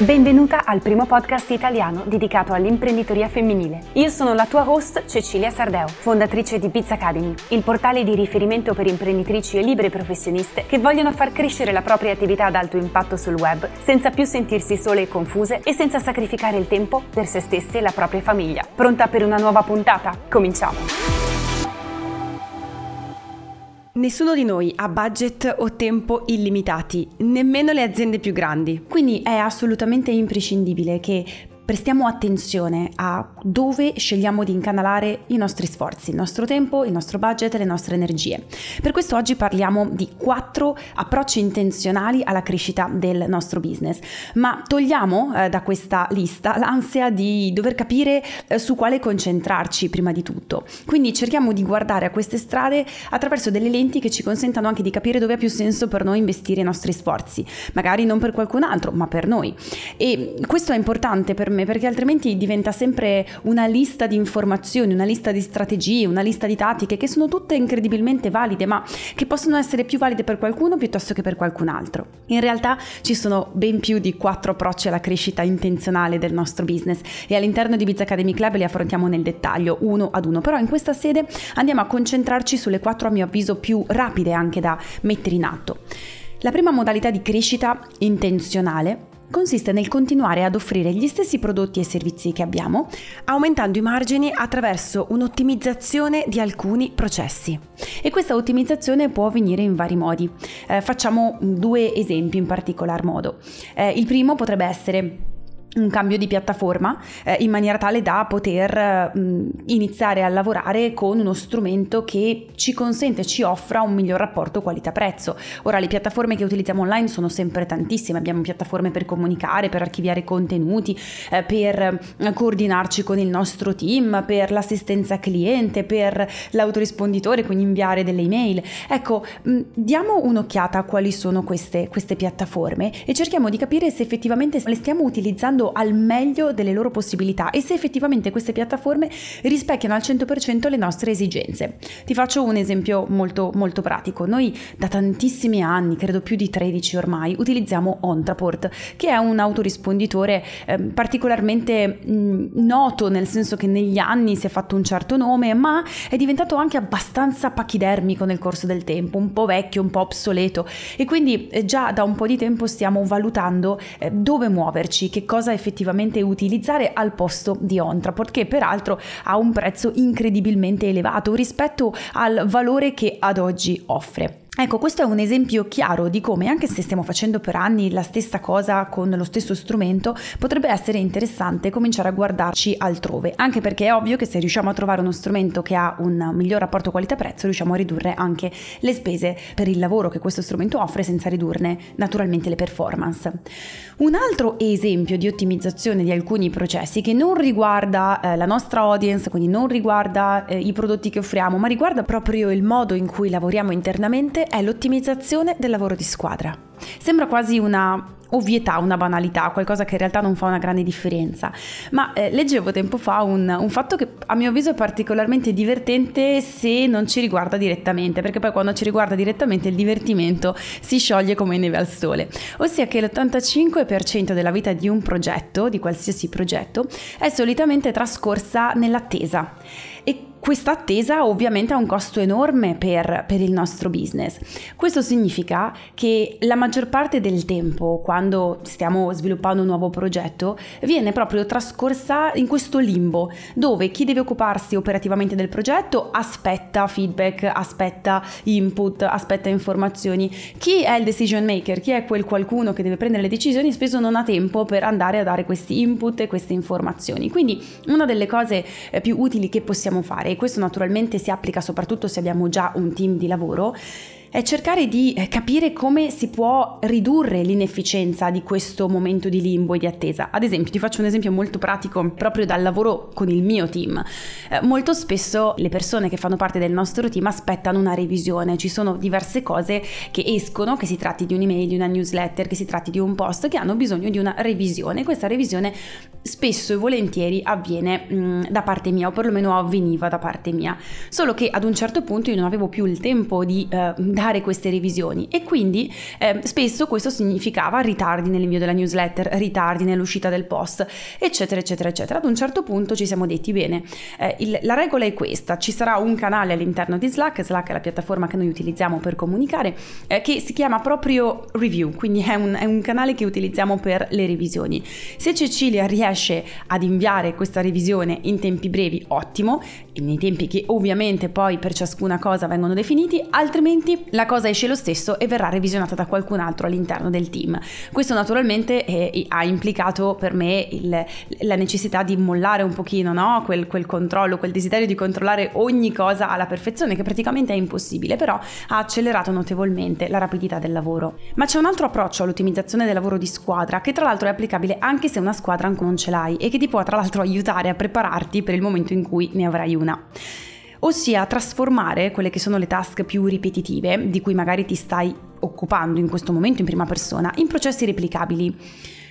Benvenuta al primo podcast italiano dedicato all'imprenditoria femminile. Io sono la tua host Cecilia Sardeo, fondatrice di Pizza Academy, il portale di riferimento per imprenditrici e libere professioniste che vogliono far crescere la propria attività ad alto impatto sul web senza più sentirsi sole e confuse e senza sacrificare il tempo per se stesse e la propria famiglia. Pronta per una nuova puntata? Cominciamo! Nessuno di noi ha budget o tempo illimitati, nemmeno le aziende più grandi. Quindi è assolutamente imprescindibile che prestiamo attenzione a dove scegliamo di incanalare i nostri sforzi, il nostro tempo, il nostro budget e le nostre energie. Per questo oggi parliamo di quattro approcci intenzionali alla crescita del nostro business, ma togliamo eh, da questa lista l'ansia di dover capire eh, su quale concentrarci prima di tutto. Quindi cerchiamo di guardare a queste strade attraverso delle lenti che ci consentano anche di capire dove ha più senso per noi investire i nostri sforzi, magari non per qualcun altro, ma per noi. E questo è importante per me insieme perché altrimenti diventa sempre una lista di informazioni, una lista di strategie, una lista di tattiche che sono tutte incredibilmente valide ma che possono essere più valide per qualcuno piuttosto che per qualcun altro. In realtà ci sono ben più di quattro approcci alla crescita intenzionale del nostro business e all'interno di Biz Academy Club li affrontiamo nel dettaglio uno ad uno, però in questa sede andiamo a concentrarci sulle quattro a mio avviso più rapide anche da mettere in atto. La prima modalità di crescita intenzionale consiste nel continuare ad offrire gli stessi prodotti e servizi che abbiamo, aumentando i margini attraverso un'ottimizzazione di alcuni processi. E questa ottimizzazione può avvenire in vari modi. Eh, facciamo due esempi in particolar modo. Eh, il primo potrebbe essere un cambio di piattaforma eh, in maniera tale da poter mh, iniziare a lavorare con uno strumento che ci consente, ci offra un miglior rapporto qualità-prezzo. Ora le piattaforme che utilizziamo online sono sempre tantissime, abbiamo piattaforme per comunicare, per archiviare contenuti, eh, per eh, coordinarci con il nostro team, per l'assistenza cliente, per l'autorisponditore, quindi inviare delle email. Ecco, mh, diamo un'occhiata a quali sono queste, queste piattaforme e cerchiamo di capire se effettivamente le stiamo utilizzando sfruttando al meglio delle loro possibilità e se effettivamente queste piattaforme rispecchiano al 100% le nostre esigenze. Ti faccio un esempio molto, molto pratico. Noi da tantissimi anni, credo più di 13 ormai, utilizziamo Ontraport, che è un autorisponditore eh, particolarmente mh, noto, nel senso che negli anni si è fatto un certo nome, ma è diventato anche abbastanza pachidermico nel corso del tempo, un po' vecchio, un po' obsoleto e quindi eh, già da un po' di tempo stiamo valutando eh, dove muoverci, che cosa cosa effettivamente utilizzare al posto di Ontraport, che peraltro ha un prezzo incredibilmente elevato rispetto al valore che ad oggi offre. Ecco, questo è un esempio chiaro di come, anche se stiamo facendo per anni la stessa cosa con lo stesso strumento, potrebbe essere interessante cominciare a guardarci altrove, anche perché è ovvio che se riusciamo a trovare uno strumento che ha un miglior rapporto qualità-prezzo, riusciamo a ridurre anche le spese per il lavoro che questo strumento offre senza ridurne naturalmente le performance. Un altro esempio di ottimizzazione di alcuni processi che non riguarda eh, la nostra audience, quindi non riguarda eh, i prodotti che offriamo, ma riguarda proprio il modo in cui lavoriamo internamente, è l'ottimizzazione del lavoro di squadra. Sembra quasi una ovvietà, una banalità, qualcosa che in realtà non fa una grande differenza. Ma eh, leggevo tempo fa un, un, fatto che a mio avviso è particolarmente divertente se non ci riguarda direttamente, perché poi quando ci riguarda direttamente il divertimento si scioglie come neve al sole. Ossia che l'85% della vita di un progetto, di qualsiasi progetto, è solitamente trascorsa nell'attesa. E questa attesa ovviamente ha un costo enorme per, per, il nostro business. Questo significa che la maggior parte del tempo, quando stiamo sviluppando un nuovo progetto, viene proprio trascorsa in questo limbo, dove chi deve occuparsi operativamente del progetto aspetta feedback, aspetta input, aspetta informazioni. Chi è il decision maker, chi è quel qualcuno che deve prendere le decisioni, spesso non ha tempo per andare a dare questi input e queste informazioni. Quindi una delle cose eh, più utili che possiamo fare e questo naturalmente si applica soprattutto se abbiamo già un team di lavoro, è cercare di eh, capire come si può ridurre l'inefficienza di questo momento di limbo e di attesa. Ad esempio, ti faccio un esempio molto pratico proprio dal lavoro con il mio team. Eh, molto spesso le persone che fanno parte del nostro team aspettano una revisione, ci sono diverse cose che escono, che si tratti di un'email, di una newsletter, che si tratti di un post, che hanno bisogno di una revisione. Questa revisione spesso e volentieri avviene mh, mm, da parte mia, o perlomeno avveniva da parte mia. Solo che ad un certo punto io non avevo più il tempo di... Eh, rimandare queste revisioni e quindi eh, spesso questo significava ritardi nell'invio della newsletter, ritardi nell'uscita del post, eccetera, eccetera, eccetera. Ad un certo punto ci siamo detti bene, eh, il, la regola è questa, ci sarà un canale all'interno di Slack, Slack è la piattaforma che noi utilizziamo per comunicare, eh, che si chiama proprio Review, quindi è un, è un canale che utilizziamo per le revisioni. Se Cecilia riesce ad inviare questa revisione in tempi brevi, ottimo, nei tempi che ovviamente poi per ciascuna cosa vengono definiti, altrimenti la cosa esce lo stesso e verrà revisionata da qualcun altro all'interno del team. Questo naturalmente eh, ha implicato per me il, la necessità di mollare un pochino no? quel, quel controllo, quel desiderio di controllare ogni cosa alla perfezione, che praticamente è impossibile, però ha accelerato notevolmente la rapidità del lavoro. Ma c'è un altro approccio all'ottimizzazione del lavoro di squadra che tra l'altro è applicabile anche se una squadra ancora non ce l'hai e che ti può tra l'altro aiutare a prepararti per il momento in cui ne avrai una ossia trasformare quelle che sono le task più ripetitive, di cui magari ti stai occupando in questo momento in prima persona, in processi replicabili.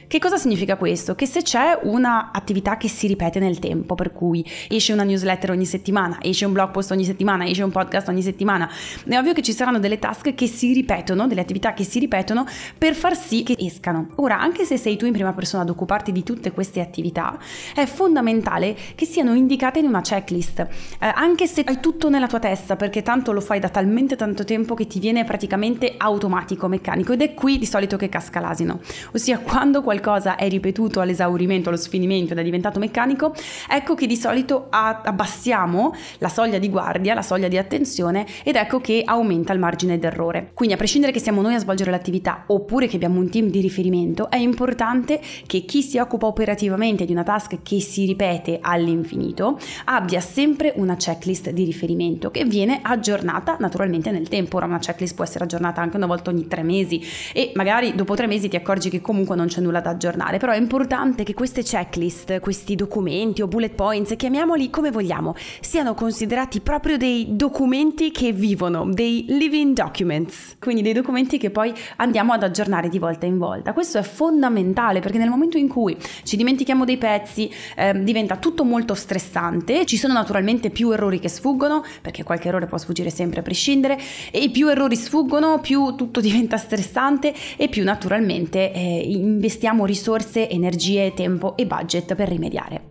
Che cosa significa questo? Che se c'è un'attività che si ripete nel tempo, per cui esce una newsletter ogni settimana, esce un blog post ogni settimana, esce un podcast ogni settimana, è ovvio che ci saranno delle task che si ripetono, delle attività che si ripetono per far sì che escano. Ora, anche se sei tu in prima persona ad occuparti di tutte queste attività, è fondamentale che siano indicate in una checklist, eh, anche se hai tutto nella tua testa, perché tanto lo fai da talmente tanto tempo che ti viene praticamente automatico, meccanico, ed è qui di solito che casca l'asino, ossia quando qualcuno qualcosa è ripetuto all'esaurimento, allo sfinimento ed è diventato meccanico, ecco che di solito abbassiamo la soglia di guardia, la soglia di attenzione ed ecco che aumenta il margine d'errore. Quindi a prescindere che siamo noi a svolgere l'attività oppure che abbiamo un team di riferimento, è importante che chi si occupa operativamente di una task che si ripete all'infinito abbia sempre una checklist di riferimento che viene aggiornata naturalmente nel tempo. Ora una checklist può essere aggiornata anche una volta ogni tre mesi e magari dopo tre mesi ti accorgi che comunque non c'è nulla da aggiornare, però è importante che queste checklist, questi documenti o bullet points, chiamiamoli come vogliamo, siano considerati proprio dei documenti che vivono, dei living documents, quindi dei documenti che poi andiamo ad aggiornare di volta in volta. Questo è fondamentale perché nel momento in cui ci dimentichiamo dei pezzi eh, diventa tutto molto stressante, ci sono naturalmente più errori che sfuggono, perché qualche errore può sfuggire sempre a prescindere, e più errori sfuggono, più tutto diventa stressante e più naturalmente eh, investiamo risorse, energie, tempo e budget per rimediare.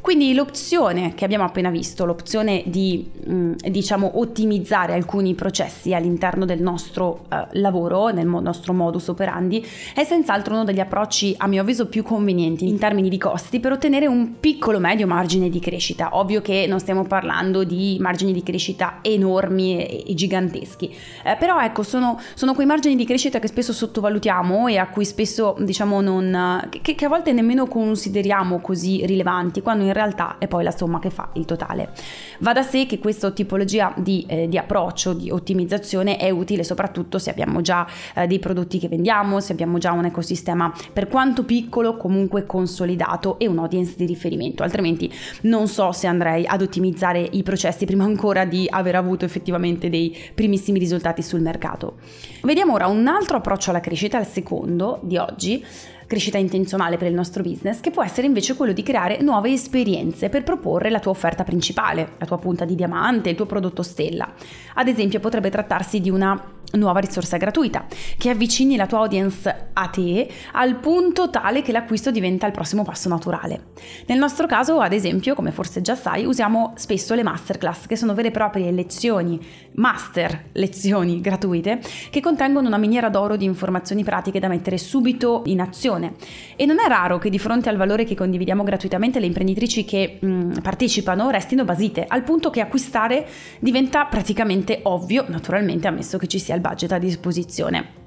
Quindi l'opzione che abbiamo appena visto, l'opzione di mm, diciamo ottimizzare alcuni processi all'interno del nostro uh, lavoro, nel nostro modus operandi, è senz'altro uno degli approcci a mio avviso più convenienti in termini di costi per ottenere un piccolo medio margine di crescita. Ovvio che non stiamo parlando di margini di crescita enormi e, e giganteschi, eh, però ecco sono, sono, quei margini di crescita che spesso sottovalutiamo e a cui spesso diciamo non che, che a volte nemmeno consideriamo così rilevanti quando in in realtà è poi la somma che fa il totale. Va da sé che questa tipologia di, eh, di approccio, di ottimizzazione è utile soprattutto se abbiamo già eh, dei prodotti che vendiamo, se abbiamo già un ecosistema per quanto piccolo comunque consolidato e un audience di riferimento, altrimenti non so se andrei ad ottimizzare i processi prima ancora di aver avuto effettivamente dei primissimi risultati sul mercato. Vediamo ora un altro approccio alla crescita, il secondo di oggi, crescita intenzionale per il nostro business, che può essere invece quello di creare nuove esperienze per proporre la tua offerta principale, la tua punta di diamante, il tuo prodotto stella. Ad esempio potrebbe trattarsi di una nuova risorsa gratuita che avvicini la tua audience a te al punto tale che l'acquisto diventa il prossimo passo naturale. Nel nostro caso, ad esempio, come forse già sai, usiamo spesso le masterclass che sono vere e proprie lezioni, master lezioni gratuite che contengono una miniera d'oro di informazioni pratiche da mettere subito in azione. E non è raro che di fronte al valore che condividiamo gratuitamente le imprenditrici che mh, mm, partecipano restino basite, al punto che acquistare diventa praticamente ovvio, naturalmente ammesso che ci sia il il budget a disposizione.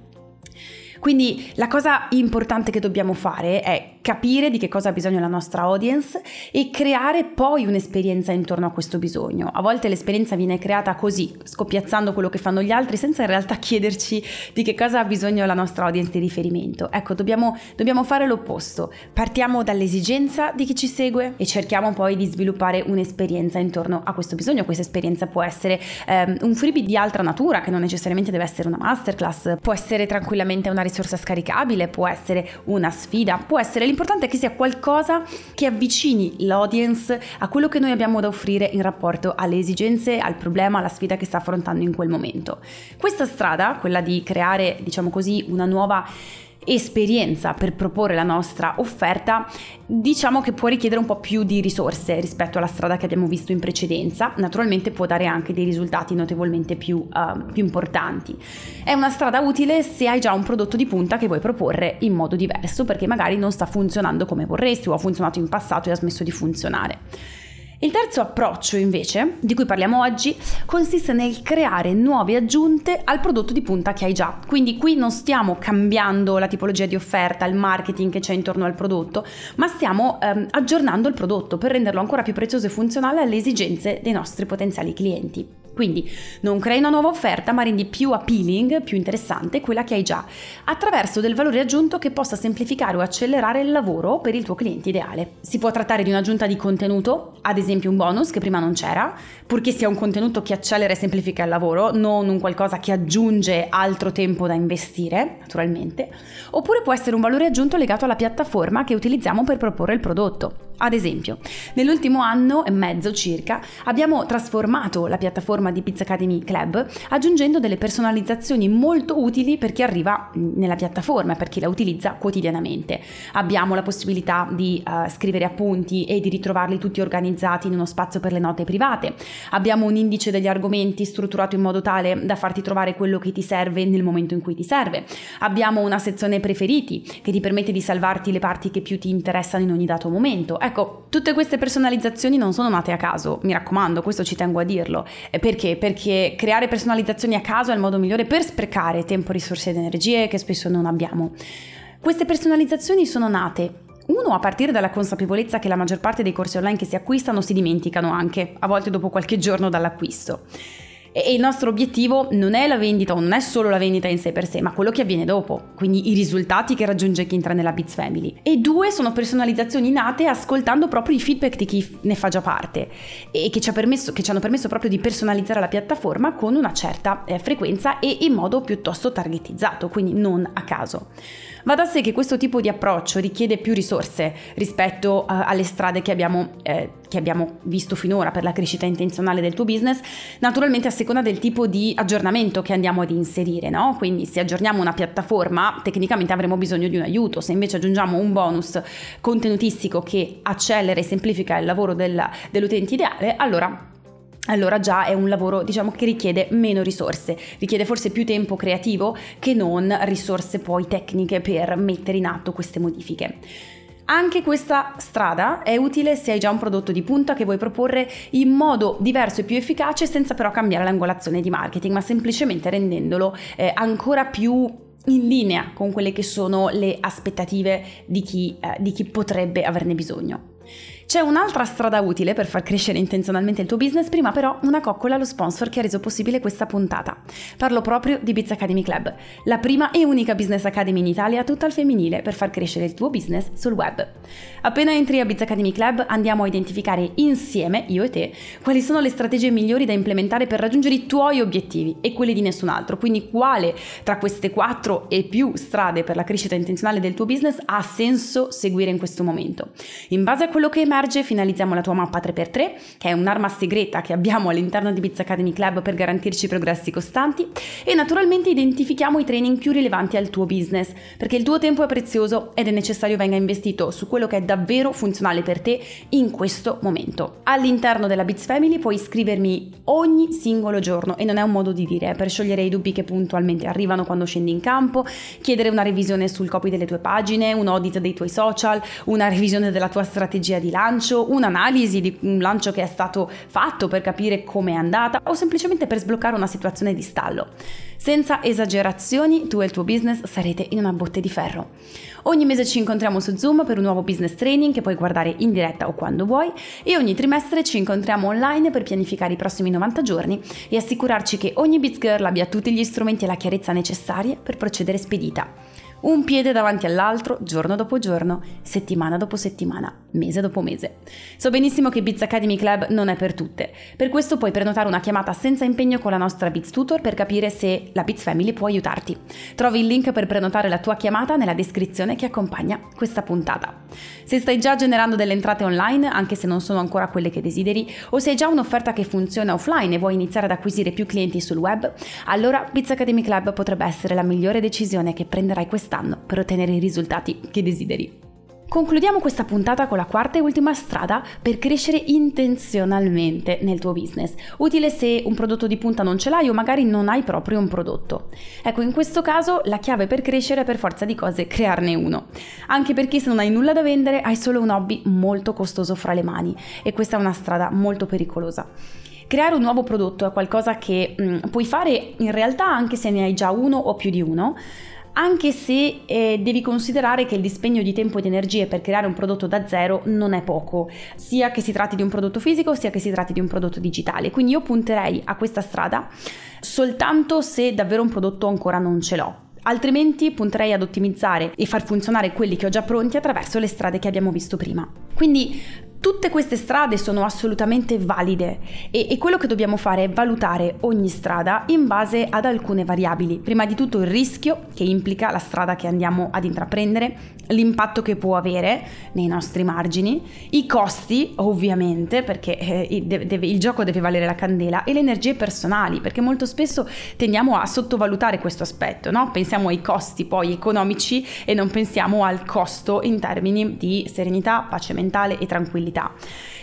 Quindi la cosa importante che dobbiamo fare è capire di che cosa ha bisogno la nostra audience e creare poi un'esperienza intorno a questo bisogno. A volte l'esperienza viene creata così, scoppiazzando quello che fanno gli altri senza in realtà chiederci di che cosa ha bisogno la nostra audience di riferimento. Ecco, dobbiamo, dobbiamo fare l'opposto. Partiamo dall'esigenza di chi ci segue e cerchiamo poi di sviluppare un'esperienza intorno a questo bisogno. Questa esperienza può essere ehm, un freebie di altra natura, che non necessariamente deve essere una masterclass, può essere tranquillamente una risorsa scaricabile, può essere una sfida, può essere L'importante è che sia qualcosa che avvicini l'audience a quello che noi abbiamo da offrire in rapporto alle esigenze, al problema, alla sfida che sta affrontando in quel momento. Questa strada, quella di creare, diciamo così, una nuova esperienza per proporre la nostra offerta, diciamo che può richiedere un po' più di risorse rispetto alla strada che abbiamo visto in precedenza, naturalmente può dare anche dei risultati notevolmente più, uh, più importanti. È una strada utile se hai già un prodotto di punta che vuoi proporre in modo diverso perché magari non sta funzionando come vorresti o ha funzionato in passato e ha smesso di funzionare. Il terzo approccio invece, di cui parliamo oggi, consiste nel creare nuove aggiunte al prodotto di punta che hai già. Quindi qui non stiamo cambiando la tipologia di offerta, il marketing che c'è intorno al prodotto, ma stiamo ehm, aggiornando il prodotto per renderlo ancora più prezioso e funzionale alle esigenze dei nostri potenziali clienti. Quindi non crei una nuova offerta, ma rendi più appealing, più interessante quella che hai già, attraverso del valore aggiunto che possa semplificare o accelerare il lavoro per il tuo cliente ideale. Si può trattare di un'aggiunta di contenuto, ad esempio un bonus che prima non c'era, purché sia un contenuto che accelera e semplifica il lavoro, non un qualcosa che aggiunge altro tempo da investire, naturalmente, oppure può essere un valore aggiunto legato alla piattaforma che utilizziamo per proporre il prodotto. Ad esempio, nell'ultimo anno e mezzo circa abbiamo trasformato la piattaforma di Pizza Academy Club aggiungendo delle personalizzazioni molto utili per chi arriva nella piattaforma, per chi la utilizza quotidianamente. Abbiamo la possibilità di uh, scrivere appunti e di ritrovarli tutti organizzati in uno spazio per le note private. Abbiamo un indice degli argomenti strutturato in modo tale da farti trovare quello che ti serve nel momento in cui ti serve. Abbiamo una sezione preferiti che ti permette di salvarti le parti che più ti interessano in ogni dato momento. Ecco, tutte queste personalizzazioni non sono nate a caso, mi raccomando, questo ci tengo a dirlo. Perché? Perché creare personalizzazioni a caso è il modo migliore per sprecare tempo, risorse ed energie che spesso non abbiamo. Queste personalizzazioni sono nate uno, a partire dalla consapevolezza che la maggior parte dei corsi online che si acquistano si dimenticano anche, a volte dopo qualche giorno dall'acquisto. E il nostro obiettivo non è la vendita o non è solo la vendita in sé per sé, ma quello che avviene dopo, quindi i risultati che raggiunge chi entra nella Bits Family. E due sono personalizzazioni nate ascoltando proprio i feedback di chi ne fa già parte e che ci, permesso, che ci hanno permesso proprio di personalizzare la piattaforma con una certa eh, frequenza e in modo piuttosto targetizzato, quindi non a caso. Va da sé che questo tipo di approccio richiede più risorse rispetto uh, alle strade che abbiamo, eh, che abbiamo visto finora per la crescita intenzionale del tuo business, naturalmente a seconda del tipo di aggiornamento che andiamo ad inserire, no? Quindi se aggiorniamo una piattaforma, tecnicamente avremo bisogno di un aiuto, se invece aggiungiamo un bonus contenutistico che accelera e semplifica il lavoro del, dell'utente ideale, allora allora già è un lavoro diciamo che richiede meno risorse, richiede forse più tempo creativo che non risorse poi tecniche per mettere in atto queste modifiche. Anche questa strada è utile se hai già un prodotto di punta che vuoi proporre in modo diverso e più efficace senza però cambiare l'angolazione di marketing, ma semplicemente rendendolo eh, ancora più in linea con quelle che sono le aspettative di chi, eh, di chi potrebbe averne bisogno. C'è un'altra strada utile per far crescere intenzionalmente il tuo business, prima però una coccola allo sponsor che ha reso possibile questa puntata. Parlo proprio di Biz Academy Club, la prima e unica business academy in Italia tutta al femminile per far crescere il tuo business sul web. Appena entri a Biz Academy Club andiamo a identificare insieme, io e te, quali sono le strategie migliori da implementare per raggiungere i tuoi obiettivi e quelli di nessun altro, quindi quale tra queste quattro e più strade per la crescita intenzionale del tuo business ha senso seguire in questo momento. In base a quello che emerge emerge, finalizziamo la tua mappa 3x3, che è un'arma segreta che abbiamo all'interno di Biz Academy Club per garantirci progressi costanti e naturalmente identifichiamo i training più rilevanti al tuo business, perché il tuo tempo è prezioso ed è necessario venga investito su quello che è davvero funzionale per te in questo momento. All'interno della Biz Family puoi iscrivermi ogni singolo giorno e non è un modo di dire, per sciogliere i dubbi che puntualmente arrivano quando scendi in campo, chiedere una revisione sul copy delle tue pagine, un audit dei tuoi social, una revisione della tua strategia di lancio, lancio, un'analisi di un lancio che è stato fatto per capire come è andata o semplicemente per sbloccare una situazione di stallo. Senza esagerazioni, tu e il tuo business sarete in una botte di ferro. Ogni mese ci incontriamo su Zoom per un nuovo business training che puoi guardare in diretta o quando vuoi e ogni trimestre ci incontriamo online per pianificare i prossimi 90 giorni e assicurarci che ogni Biz Girl abbia tutti gli strumenti e la chiarezza necessarie per procedere spedita. Un piede davanti all'altro, giorno dopo giorno, settimana dopo settimana, mese dopo mese. So benissimo che Biz Academy Club non è per tutte, per questo puoi prenotare una chiamata senza impegno con la nostra Biz Tutor per capire se la Biz Family può aiutarti. Trovi il link per prenotare la tua chiamata nella descrizione che accompagna questa puntata. Se stai già generando delle entrate online, anche se non sono ancora quelle che desideri, o se hai già un'offerta che funziona offline e vuoi iniziare ad acquisire più clienti sul web, allora Biz Academy Club potrebbe essere la migliore decisione che prenderai quest'anno per ottenere i risultati che desideri. Concludiamo questa puntata con la quarta e ultima strada per crescere intenzionalmente nel tuo business, utile se un prodotto di punta non ce l'hai o magari non hai proprio un prodotto. Ecco, in questo caso la chiave per crescere è per forza di cose crearne uno, anche perché se non hai nulla da vendere hai solo un hobby molto costoso fra le mani e questa è una strada molto pericolosa. Creare un nuovo prodotto è qualcosa che mh, mm, puoi fare in realtà anche se ne hai già uno o più di uno, anche se eh, devi considerare che il dispegno di tempo e di energie per creare un prodotto da zero non è poco, sia che si tratti di un prodotto fisico sia che si tratti di un prodotto digitale. Quindi io punterei a questa strada soltanto se davvero un prodotto ancora non ce l'ho. Altrimenti punterei ad ottimizzare e far funzionare quelli che ho già pronti attraverso le strade che abbiamo visto prima. Quindi Tutte queste strade sono assolutamente valide e, e, quello che dobbiamo fare è valutare ogni strada in base ad alcune variabili. Prima di tutto il rischio che implica la strada che andiamo ad intraprendere, l'impatto che può avere nei nostri margini, i costi ovviamente perché eh, deve, deve, il gioco deve valere la candela e le energie personali perché molto spesso tendiamo a sottovalutare questo aspetto, no? pensiamo ai costi poi economici e non pensiamo al costo in termini di serenità, pace mentale e tranquillità possibilità.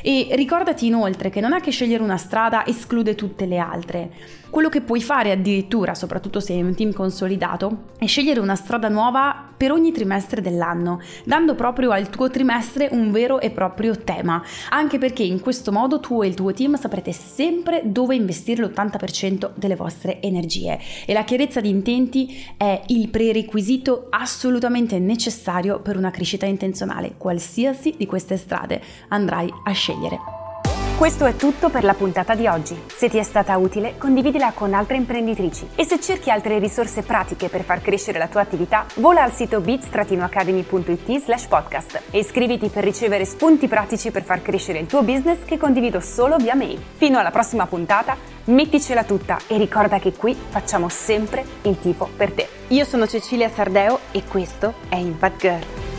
E ricordati inoltre che non è che scegliere una strada esclude tutte le altre. Quello che puoi fare addirittura, soprattutto se hai un team consolidato, è scegliere una strada nuova per ogni trimestre dell'anno, dando proprio al tuo trimestre un vero e proprio tema, anche perché in questo modo tu e il tuo team saprete sempre dove investire l'80% delle vostre energie. E la chiarezza di intenti è il prerequisito assolutamente necessario per una crescita intenzionale, qualsiasi di queste strade andrai a scegliere. Questo è tutto per la puntata di oggi. Se ti è stata utile, condividila con altre imprenditrici. E se cerchi altre risorse pratiche per far crescere la tua attività, vola al sito bits-academy.it slash podcast e iscriviti per ricevere spunti pratici per far crescere il tuo business che condivido solo via mail. Fino alla prossima puntata, metticela tutta e ricorda che qui facciamo sempre il tifo per te. Io sono Cecilia Sardeo e questo è Impact Girl.